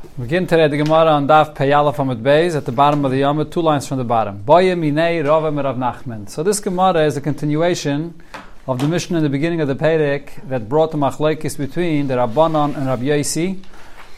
We begin today the Gemara on Daf Peyala from it Beis at the bottom of the Yom, two lines from the bottom. Boye Minei Rava Merav Nachman. So this Gemara is a continuation of the Mishnah in the beginning of the Perek that brought the machlekes between the Rabbanon and Rabbi Yosi.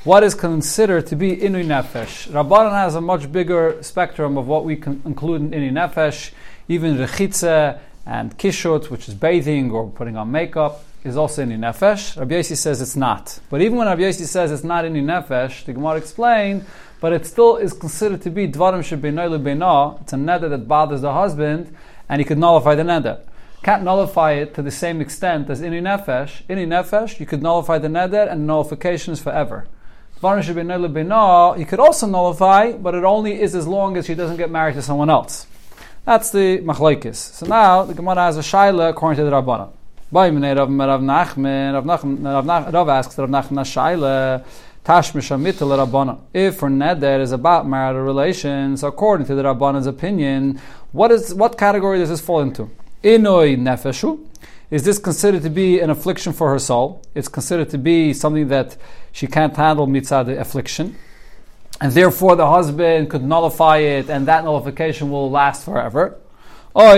What is considered to be Inui Nefesh? Rabbanon has a much bigger spectrum of what we can include in Inui Nefesh, even Rechitze and Kishut, which is bathing or putting on makeup is also in nefesh. Rabbi Yossi says it's not. But even when Rabbi Yossi says it's not in nefesh, the Gemara explained, but it still is considered to be dvarim shebeinoi lebeina. It's a neder that bothers the husband, and he could nullify the neder. Can't nullify it to the same extent as in nefesh. In nefesh, you could nullify the neder, and nullification is forever. Dvarim shebeinoi lebeina, you could also nullify, but it only is as long as she doesn't get married to someone else. That's the machlekes. So now the Gemara has a shaila according to the Rabbanah. Rav Nachman, Rav asks Rav Nachman Shaila, Tashmish Amitel Rabbana. If for neder is about marital relations, according to the Rabbanan's opinion, what is what category does this fall into? Inoi nefeshu. Is this considered to be an affliction for her soul? It's considered to be something that she can't handle mitzvah the affliction. And therefore the husband could nullify it and that nullification will last forever. Or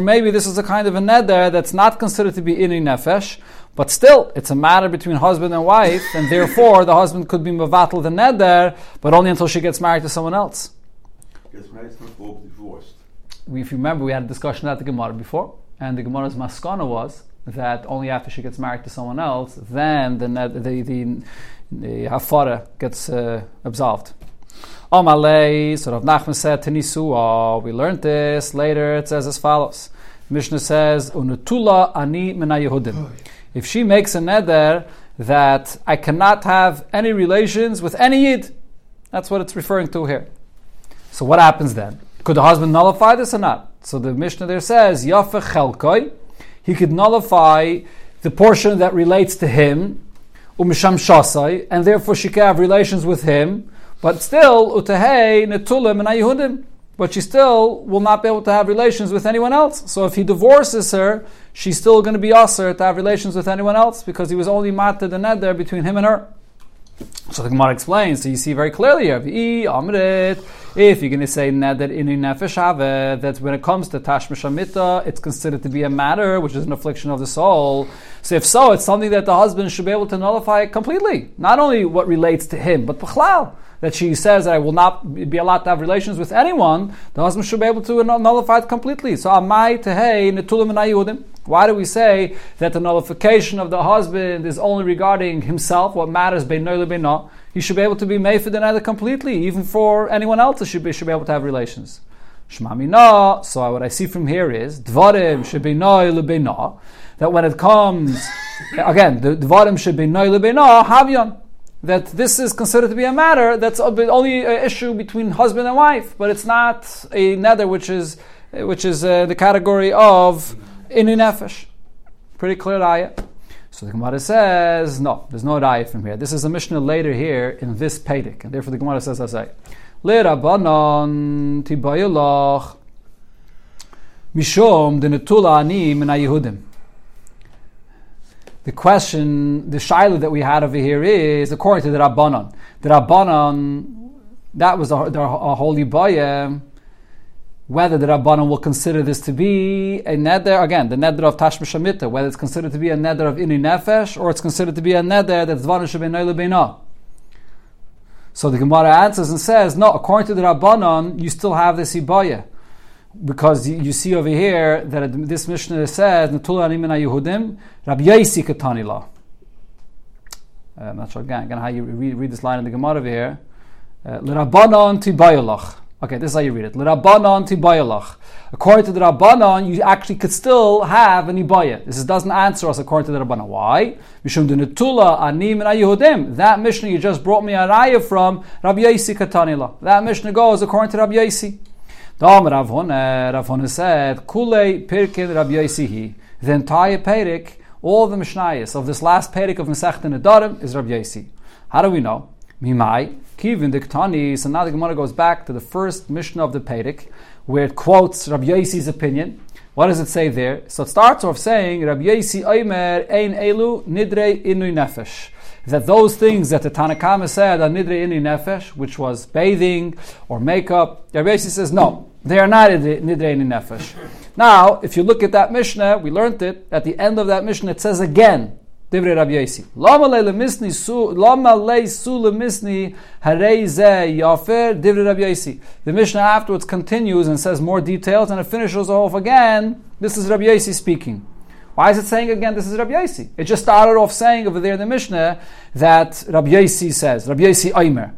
maybe this is a kind of a neder that's not considered to be ini nefesh, but still it's a matter between husband and wife, and therefore the husband could be mavatal the neder, but only until she gets married to someone else. Gets married or divorced. We, if you remember, we had a discussion at the Gemara before, and the Gemara's maskana was that only after she gets married to someone else, then the the the, the hafara gets uh, absolved. Amalei, so Rav Nachman said to Nisua, oh, we learned this later, it says as follows. Mishnah says, Unutula ani mina Yehudim. Oh, if she makes a neder that I cannot have any relations with any Yid, that's what it's referring to here. So what happens then? Could the husband nullify this or not? So the Mishnah there says, Yafe chelkoi, he could nullify the portion that relates to him, umisham shasai, and therefore she can have relations with him, but still, utahei netulim and ayuhudim. But she still will not be able to have relations with anyone else. So if he divorces her, she's still going to be usher to have relations with anyone else because he was only matter the net there between him and her. So the Gemara explains. So you see very clearly here. If you're going to say neder inu nefesh that when it comes to tashmish amita, it's considered to be a matter which is an affliction of the soul. So if so, it's something that the husband should be able to nullify completely. Not only what relates to him, but b'chlal that she says that I will not be allowed to have relations with anyone, the husband should be able to nullify it completely. So amai tehei netulim and why do we say that the nullification of the husband is only regarding himself, what matters beinoy lebeino? He should be able to be made for the nether completely, even for anyone else that should be, should be able to have relations. Shmamina, so what I see from here is, dvarim should be noy lebeino, that when it comes, again, the dvarim should be noy lebeino, havyon that this is considered to be a matter that's only an issue between husband and wife, but it's not a nether which is which is uh, the category of inu nefesh. Pretty clear ayah. So the Gemara says, no, there's no ayah from here. This is a Mishnah later here in this Perek, and therefore the Gemara says, I say, Le Rabbanon tibayulach mishom denetula ani min Yehudim the question, the shiloh that we had over here is according to the Rabbanon. The Rabbanon, that was a, a holy boy. Whether the Rabbanon will consider this to be a neder, again, the neder of Tashma Shamita, whether it's considered to be a neder of Ini Nefesh, or it's considered to be a neder that's Shabbein Beina. Ah. So the Gemara answers and says, no, according to the Rabbanon, you still have this Ibaya because you see over here that this Mishnah says Natul Animina Yehudim Rabbi Yossi Katanila. Uh, I'm not sure again, again how you read, read this line in the Gemara over here. Uh, L'Rabbanon Tibayalach. Okay, this is how you read it. L'Rabbanon Tibayalach. According to the Rabbanon, you actually could still have an Ibaya. This doesn't answer us according to the Rabbanon. Why? Mishum Dunatula Anim Yehudim. That Mishnah you just brought me a raya from Rabbi Yossi Katanila. That Mishnah goes according to Rabbi Yossi. Dom Rav eh, Rav Huna said, Kulei Pirkin Rabbi Yosihi. The entire Perik, all the Mishnayos of this last Perik of Masech Nedarim is Rabbi Yosi. How do we know? Mimai, Kivin Diktani. So now the Gemara goes back to the first Mishnah of the Perik, where it quotes Rabbi Yosi's opinion. What does it say there? So it starts off saying, Rabbi Yosi Oimer Ein Elu Nidre Inu Nefesh. That those things that the Tanna Kamma said on Nidre Ini Nefesh, which was bathing or makeup, Rabbi says no, they are not Nidre Ini Nefesh. Now, if you look at that Mishnah, we learned it, at the end of that Mishnah it says again, Divrei Rabbi Yossi. Lama su su lemisni harei ze yafer Divrei Rabbi Yossi. The Mishnah afterwards continues and says more details and it finishes off again. This is Rabbi Yossi speaking. Why is it saying again this is Rabbi Yossi? It just started off saying over there in the Mishnah that Rabbi Yossi says, Rabbi Yossi Oimer.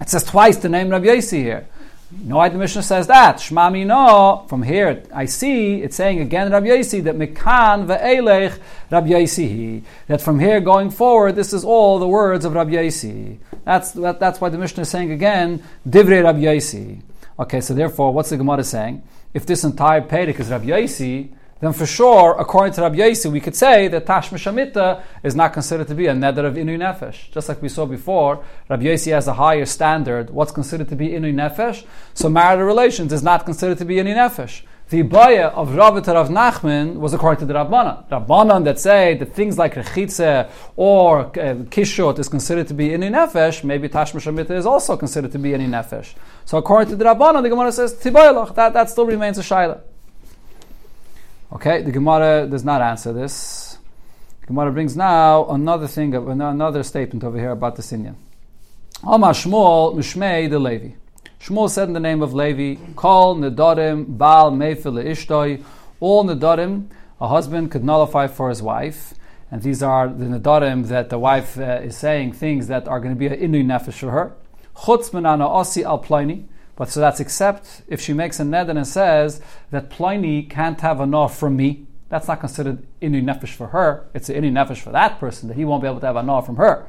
It says twice the name Rabbi Yossi here. You know why the Mishnah says that? Shmami no. From here, I see it's saying again, Rabbi Yossi, that Mekan ve'elech Rabbi Yossi. That from here going forward, this is all the words of Rabbi Yossi. That's, that, that's why the Mishnah is saying again, Divrei Rabbi Yossi. Okay, so therefore, what's the Gemara saying? If this entire Perek is Rabbi Yossi, then for sure, according to Rabbi Yossi, we could say that Tashma Shamita is not considered to be a neder of Inu Nefesh. Just like we saw before, Rabbi Yossi has a higher standard. What's considered to be Inu Nefesh? So marital relations is not considered to be Inu Nefesh. The Ibaya of Rav Rav Nachman was according to the Rabbanan. Rabbanan that say that things like Rechitze or uh, Kishot is considered to be Inu Nefesh, maybe Tashma Shamita is also considered to be Inu Nefesh. So according to the Rabbanan, the Gemara says, Tibayalach, that, that still remains a Shaila. Okay, the Gemara does not answer this. The Gemara brings now another thing, another statement over here about the Sinyan. Amar Shmuel Mishmei the Levi. Shmuel said in the name of Levi, Call Nedarim Baal Meifil Ishtoi. All Nedarim, a husband could nullify for his wife. And these are the Nedarim that the wife uh, is saying things that are going to be an Inu Nefesh for her. Chutz Menana Osi Al Pliny. But so that's except if she makes a neder and says that Pliny can't have enough from me. That's not considered inu nefesh for her. It's an inu nefesh for that person that he won't be able to have enough from her.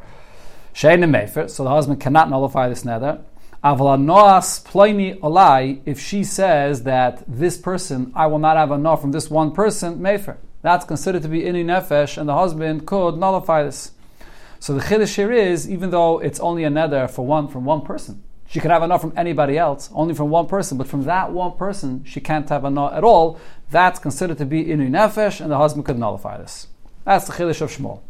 Shein mefer. So the husband cannot nullify this neder. Avla noas Pliny olai. If she says that this person I will not have enough from this one person mefer. That's considered to be inu nefesh, and the husband could nullify this. So the chiddush here is, even though it's only a neder for one from one person, she can have enough from anybody else, only from one person, but from that one person, she can't have enough at all. That's considered to be inu nefesh, and the husband could nullify this. That's the chiddush of Shmuel.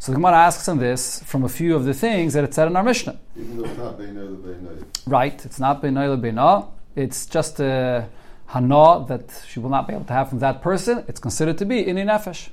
So the Gemara asks on this from a few of the things that it said in our Mishnah. Even though it's not Beino the Right, it's not Beino. It's just a hana that she will not be able to have from that person. It's considered to be inu nefesh.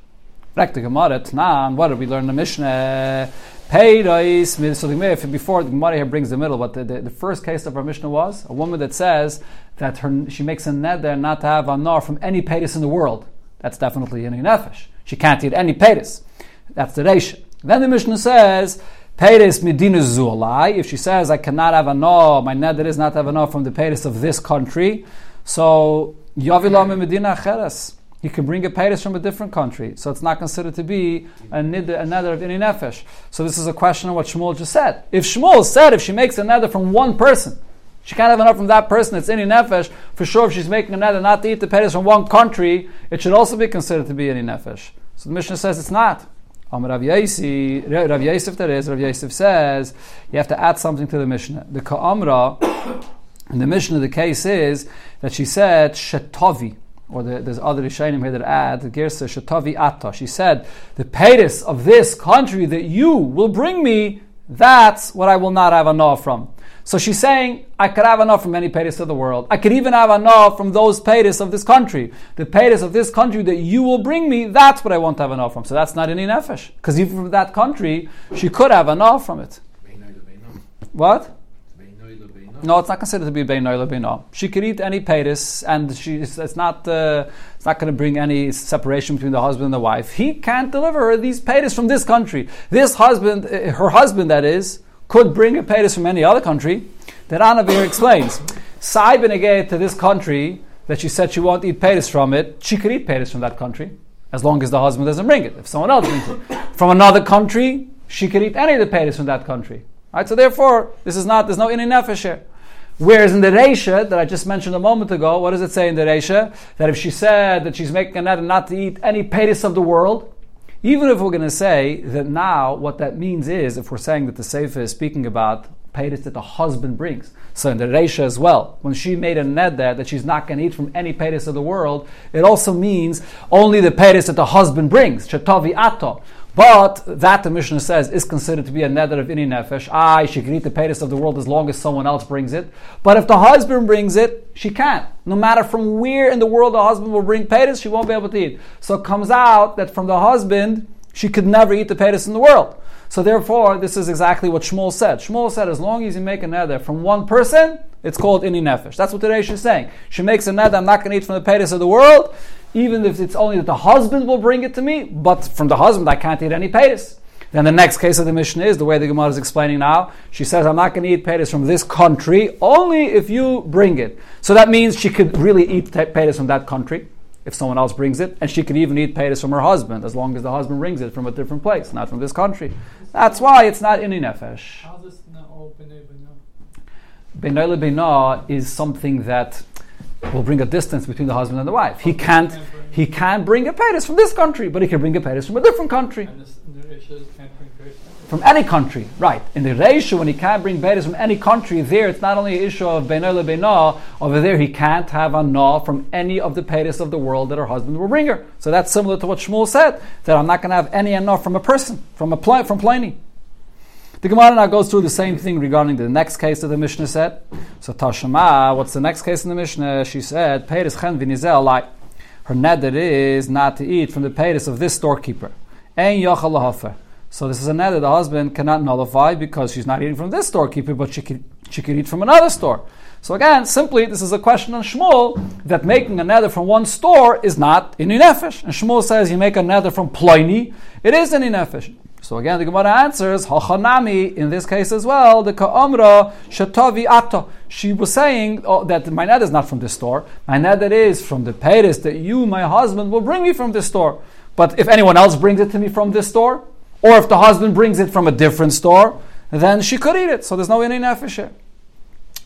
Back to Gemara, Tnan, what did we learn in the Mishnah? Peiros, so the before the Gemara here brings the middle, but the, the, the, first case of our Mishnah was a woman that says that her, she makes a neder not to have a nar from any peiros in the world. That's definitely any nefesh. She can't eat any peiros. That's the reisha. Then the Mishnah says, Peiros medina zulai. If she says, I cannot have a nar, my neder is not to have a nar from the peiros of this country, so yavilam medina cheres he can bring a paytas from a different country, so it's not considered to be a neder, a neder of any nefesh. So this is a question of what Shmuel just said. If Shmuel said if she makes a neder from one person, she can't have enough from that person. It's any nefesh. For sure, if she's making a neder not to eat the paytas from one country, it should also be considered to be any nefesh. So the Mishnah says it's not. Rav Yosef, Rav Yosef there is, Rav Yosef says, you have to add something to the Mishnah. The Ka'amra, in the Mishnah, the case is that she said, Shetovi or the, there's other Rishonim here that add, the Girsa Shatavi Atta. She said, the paytas of this country that you will bring me, that's what I will not have enough from. So she's saying, I could have enough from any paytas of the world. I could even have enough from those paytas of this country. The paytas of this country that you will bring me, that's what I want to have enough from. So that's not any nefesh. Because even from that country, she could have enough from it. What? No, it's not considered to be bein beino. She could eat any paytas, and she it's not uh, it's not going to bring any separation between the husband and the wife. He can't deliver her these paytas from this country. This husband, uh, her husband, that is, could bring a paytas from any other country. That Anavir explains. Sai to this country that she said she won't eat paytas from it. She could eat paytas from that country as long as the husband doesn't bring it. If someone else brings it from another country, she could eat any of the paytas from that country. Right, so therefore, this is not, there's no inin nefesh. Whereas in the Reisha, that I just mentioned a moment ago, what does it say in the Reisha? That if she said that she's making a net not to eat any paytas of the world, even if we're going to say that now what that means is, if we're saying that the Sefer is speaking about paytas that the husband brings. So in the Reisha as well, when she made a net there that she's not going to eat from any paytas of the world, it also means only the paytas that the husband brings, ato. But that the Mishnah says is considered to be a neder of ini nefesh. Ah, she can eat the paytas of the world as long as someone else brings it. But if the husband brings it, she can't. No matter from where in the world the husband will bring paytas, she won't be able to eat. So it comes out that from the husband, she could never eat the paytas in the world. So therefore, this is exactly what Shmuel said. Shmuel said, as long as you make a neder from one person, it's called ini nefesh. That's what the Reish is saying. She makes a neder, I'm not going to eat from the paytas of the world even if it's only that the husband will bring it to me, but from the husband I can't eat any paytas. Then the next case of the Mishnah is the way the Gemara is explaining now. She says, I'm not going to eat paytas from this country only if you bring it. So that means she could really eat paytas from that country if someone else brings it, and she could even eat paytas from her husband as long as the husband brings it from a different place, not from this country. That's why it's not ini nefesh. How does not all b'nei Benoile bena is something that will bring a distance between the husband and the wife. He can't he can't bring a paytas from this country, but he can bring a paytas from a different country. From any country, right? In the ratio, when he can't bring paytas from any country, there it's not only an issue of benola bena. Over there, he can't have a na from any of the paytas of the world that her husband will bring her. So that's similar to what Shmuel said that I'm not going to have any na from a person from a pl- from Pliny. The Gemara now goes through the same thing regarding the next case that the Mishnah said. So Tashama, what's the next case in the Mishnah? She said, Peiris chen vinizel, like her neder is not to eat from the peiris of this storekeeper. Ein yochal So this is a neder the husband cannot nullify because she's not eating from this storekeeper, but she could, she could eat from another store. So again, simply, this is a question on Shmuel that making a nether from one store is not in nefesh. And Shmuel says you make a nether from Pliny, it is in nefesh. So again, the Gemara answers, Hachanami, in this case as well, the Ka'amra Shatavi Atta. She was saying oh, that my net is not from this store. My net is from the Paris that you, my husband, will bring me from this store. But if anyone else brings it to me from this store, or if the husband brings it from a different store, then she could eat it. So there's no any nefesh.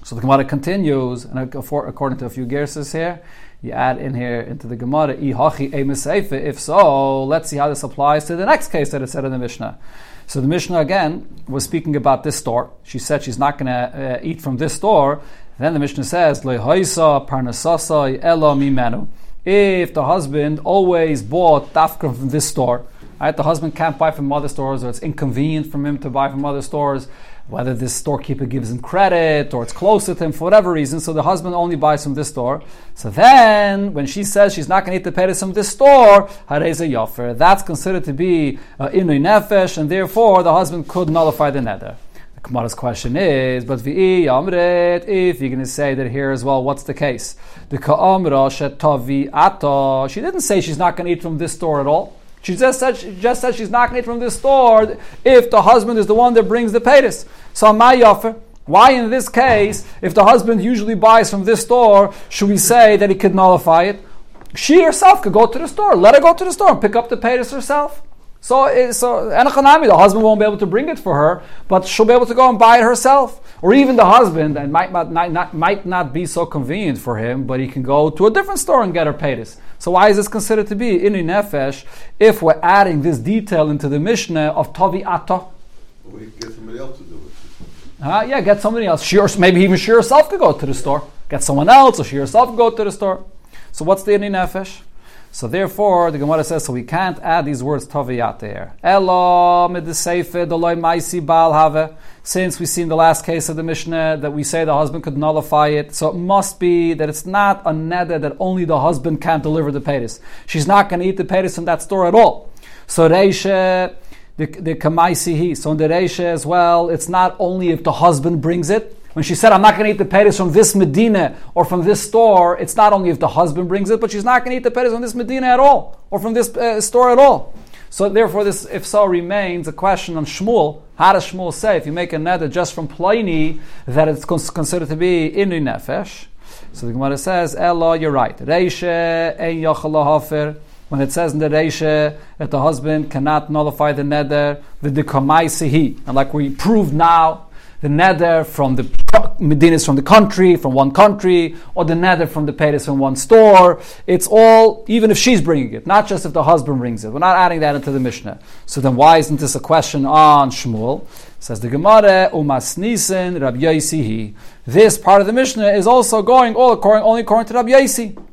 So the Gemara continues, and according to a few gerses here, you add in here into the Gemara, if so, let's see how this applies to the next case that it said in the Mishnah. So the Mishnah again was speaking about this store. She said she's not going to uh, eat from this store. then the Mishnah says, If the husband always bought dafka from this store, right, the husband can't buy from other stores, or it's inconvenient for him to buy from other stores whether this storekeeper gives him credit or it's closer to him for whatever reason. So the husband only buys from this store. So then, when she says she's not going to eat the peris from this store, yofer, that's considered to be uh, inui nefesh, and therefore the husband could nullify the nether. The Gemara's question is, but v'i yamret, if you're going to say that here as well, what's the case? The ka'amra shetavi. She didn't say she's not going to eat from this store at all. She just said, she just said she's going to from this store if the husband is the one that brings the paytas. So my offer. Why in this case, if the husband usually buys from this store, should we say that he could nullify it? She herself could go to the store. Let her go to the store and pick up the paytas herself. So, so Enochanami, the husband won't be able to bring it for her, but she'll be able to go and buy it herself. Or even the husband, and might not, not, might not be so convenient for him, but he can go to a different store and get her paytas. So why is this considered to be ini nefesh if we're adding this detail into the Mishnah of tavi ata? We get somebody else to do it. Uh, yeah, get somebody else. She, or, maybe even she herself could go to the store. Get someone else, or she herself go to the store. So what's the ini nefesh? So therefore, the Gemara says, so we can't add these words toviyat there. Elo maisi bal. Since we see in the last case of the Mishnah that we say the husband could nullify it, so it must be that it's not a neder that only the husband can't deliver the paytas. She's not going to eat the paytas in that store at all. So reisha the the kamaisihi. So in the reisha as well, it's not only if the husband brings it, when she said, I'm not going to eat the peris from this Medina or from this store, it's not only if the husband brings it, but she's not going to eat the peris from this Medina at all or from this uh, store at all. So therefore, this if so remains a question on Shmuel. How does Shmuel say if you make a neder just from Pliny that it's considered to be inu nefesh? So the Gemara says, "Ella, you're right. Reisha ein hafer." When it says in the Reisha that the husband cannot nullify the neder, the dekomaisihi, and like we proved now the nether from the medinas from the country, from one country, or the nether from the paytas from one store. It's all, even if she's bringing it, not just if the husband brings it. We're not adding that into the Mishnah. So then why isn't this a question on Shmuel? Says the Gemara, Umas Nisan, Rabbi Yaisihi. This part of the Mishnah is also going all according, only according to Rabbi Yossi.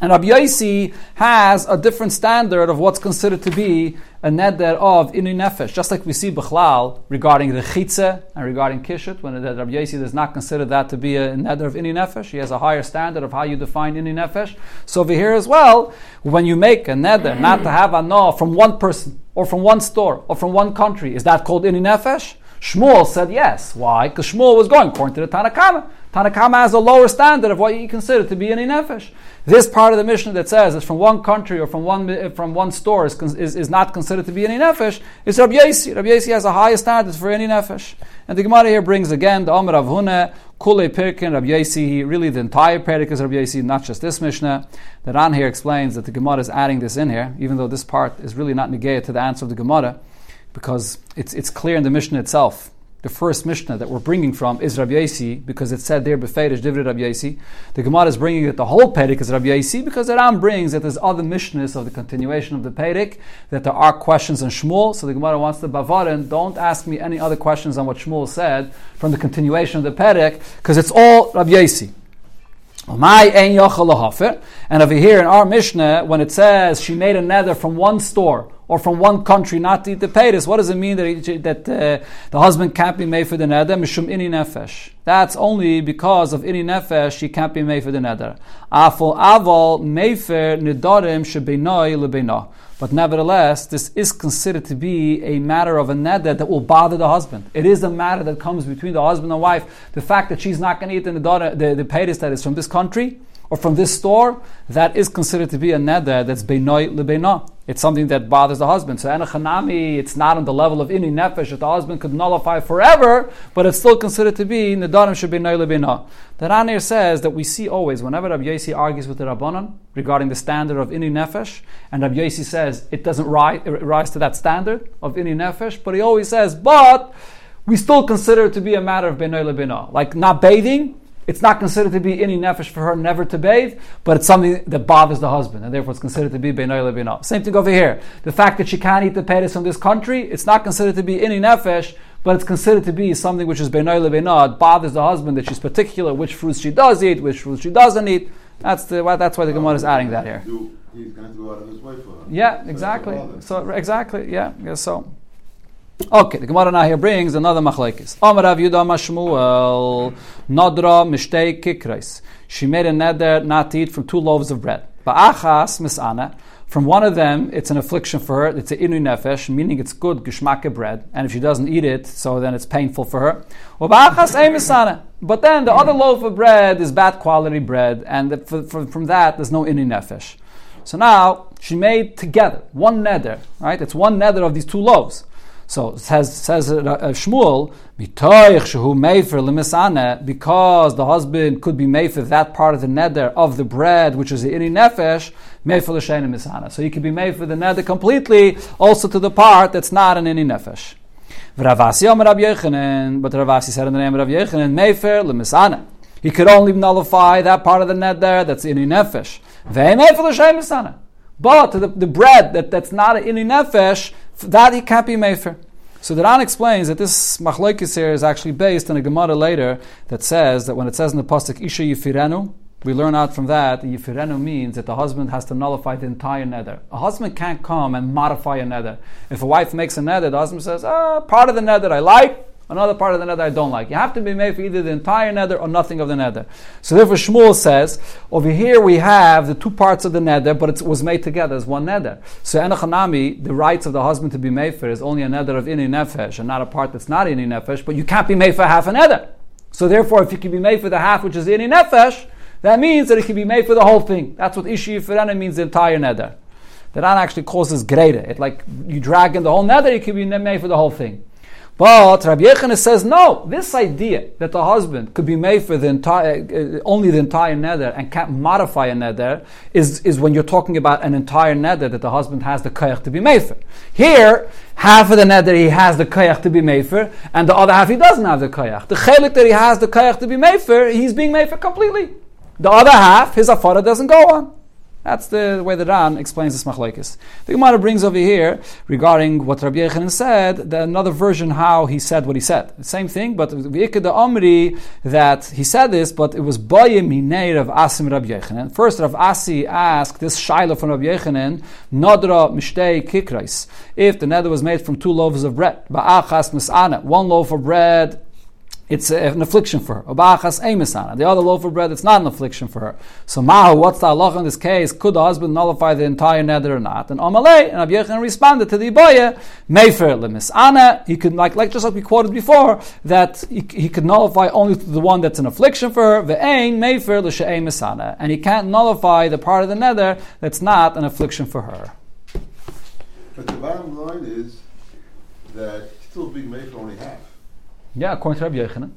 And Rabbi Yossi has a different standard of what's considered to be a neder of inu nefesh, just like we see Bechlal regarding the chitze and regarding kishut, when Rabbi Yossi does not consider that to be a neder of inu nefesh. He has a higher standard of how you define inu nefesh. So over here as well, when you make a neder not to have a no from one person or from one store or from one country, is that called inu nefesh? Shmuel said yes. Why? Because Shmuel was going according to the Tanna Kamma. Tanakama has a lower standard of what you consider to be any nefesh. This part of the Mishnah that says it's from one country or from one eh, from one store is, is, is not considered to be any nefesh is Rabbi Yossi. Rabbi Yossi has a higher standard for any nefesh. And the Gemara here brings again the Omer of Huna, Kule Pirkin, Rabbi Yossi, really the entire Perik is Rabbi Yossi, not just this Mishnah. The Ran here explains that the Gemara is adding this in here, even though this part is really not negated to the answer of the Gemara because it's, it's clear in the Mishnah itself. The first Mishnah that we're bringing from is Rabbi Yossi because it said there beferish divrei Rabbi Yossi. The Gemara is bringing it the whole Perek is Rabbi Yossi because the Ran brings that there's other Mishnahs of the continuation of the Perek that there are questions on Shmuel. So the Gemara wants to bavarin. Don't ask me any other questions on what Shmuel said from the continuation of the Perek because it's all Rabbi Yossi. And over here in our Mishnah, when it says she made a nether from one store or from one country not to eat the paytas, what does it mean that, he, that uh, the husband can't be made for the nether? Mishum ini nefesh. That's only because of ini nefesh she can't be made for the nether. Afol avol mefer nidarim shebenoi lebeinah. But nevertheless, this is considered to be a matter of a neder that will bother the husband. It is a matter that comes between the husband and wife. The fact that she's not going to eat the, daughter, the, the paytas that is from this country or from this store, that is considered to be a neder that's beinoi lebeinah. It's something that bothers the husband. So enochanami, it's not on the level of ini nefesh that the husband could nullify forever, but it's still considered to be nedarim should be lebeinah. The Ranir says that we see always whenever Rabbi Yossi argues with the Rabbanon regarding the standard of ini nefesh, and Rabbi Yossi says it doesn't rise, rise to that standard of ini nefesh, but he always says, but we still consider it to be a matter of beinoi lebeinah, like not bathing it's not considered to be any nefesh for her never to bathe, but it's something that bothers the husband, and therefore it's considered to be benoy lebino. Same thing over here. The fact that she can't eat the peiris from this country, it's not considered to be any nefesh, but it's considered to be something which is benoy lebino. It bothers the husband that she's particular which fruits she does eat, which fruits she doesn't eat. That's the that's why the Gemara is adding that here. He's going to go out of his way for her. Yeah, exactly. So exactly, yeah, yeah. So. Okay, the Gemara now here brings another machlekes. Amar Rav Yudah Mashmuel Nadra Mishtei Kikreis. She made a neder not to eat from two loaves of bread. Ba'achas misana. From one of them, it's an affliction for her. It's an inu nefesh, meaning it's good geshmake bread, and if she doesn't eat it, so then it's painful for her. But then the other loaf of bread is bad quality bread, and from that there's no inu nefesh. So now she made together one neder, right? It's one neder of these two loaves. So says says uh, Shmuel, because the husband could be made for that part of the neder of the bread, which is the iri nefesh, mefer l'shein misana. So he could be made for the neder completely, also to the part that's not an iri nefesh. But Ravasi said in the name of Rabbi Yochanan, mefer lemisane. He could only nullify that part of the neder that's iri nefesh. But the, the bread that, that's not an iri nefesh, that he can't be mefer. So the Ran explains that this machlokes here is actually based on a Gemara later that says that when it says in the pasuk Isha Yifirenu, we learn out from that Yifirenu means that the husband has to nullify the entire nether. A husband can't come and modify a nether. If a wife makes a nether, the husband says, ah, part of the nether I like, Another part of the nether I don't like. You have to be made for either the entire nether or nothing of the nether. So therefore Shmuel says, over here we have the two parts of the nether, but it was made together as one nether. So Enochanami, the rights of the husband to be made for is only a nether of ini nefesh and not a part that's not ini nefesh, but you can't be made for half a nether. So therefore if you can be made for the half which is ini nefesh, that means that it can be made for the whole thing. That's what ishi yifirana means, the entire nether. The Ran actually this greater. It like you drag in the whole nether, it can be made for the whole thing. But Rabbi Yochanan says no. This idea that the husband could be made for the entire, uh, only the entire nether and can't modify a nether is, is when you're talking about an entire nether that the husband has the koyach to be made for. Here, half of the nether he has the koyach to be made for, and the other half he doesn't have the koyach. The chelik that he has the koyach to be made for, he's being made for completely. The other half, his afara doesn't go on. That's the, way the Ran explains this machlokes. The Gemara brings over here regarding what Rabbi Yochanan said, the, another version how he said what he said. Same thing, but the Amri that he said this, but it was Bayim Hinei of Asim Rabbi Yochanan. First, Rav Asi asked this Shiloh from Rabbi Yochanan, Nodra Mishtei Kikrais. If the nether was made from two loaves of bread, Ba'achas Misana, one loaf of bread it's an affliction for her. The other loaf of bread, it's not an affliction for her. So Mahu, what's the halacha in this case? Could the husband nullify the entire nether or not? And Amalei, and Abiyachan responded to the Iboya, Mayfair lemisana. He could, like, like just like we quoted before, that he, he could nullify only the one that's an affliction for her, ve'ein Mayfair l'she'ei misana. And he can't nullify the part of the nether that's not an affliction for her. But the bottom line is that still being made for only half. Yeah, according to Rabbi Yochanan.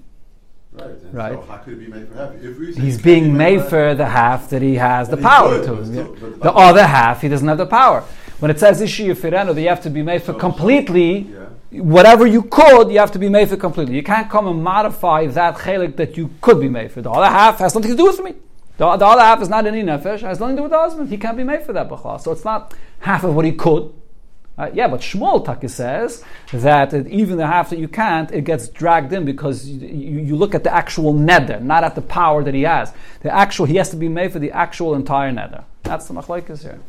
Right. right. So how could it be made for half? He's being made, for the half that he has the power to. Still, the, the other half, he doesn't have the power. When it says Ishi Fireno, that you have to be made for completely, yeah. whatever you could, you have to be made for completely. You can't come and modify that chelik that you could be made for. The other half has nothing to do with me. The, the other half is not any nefesh, has nothing to do with the husband. He can't be made for that b'chal. So it's not half of what he could. Uh, yeah, but Shmuel Taki says that even the half that you can't, it gets dragged in because you, you, you, look at the actual nether, not at the power that he has. The actual, he has to be made for the actual entire nether. That's the machlekes here.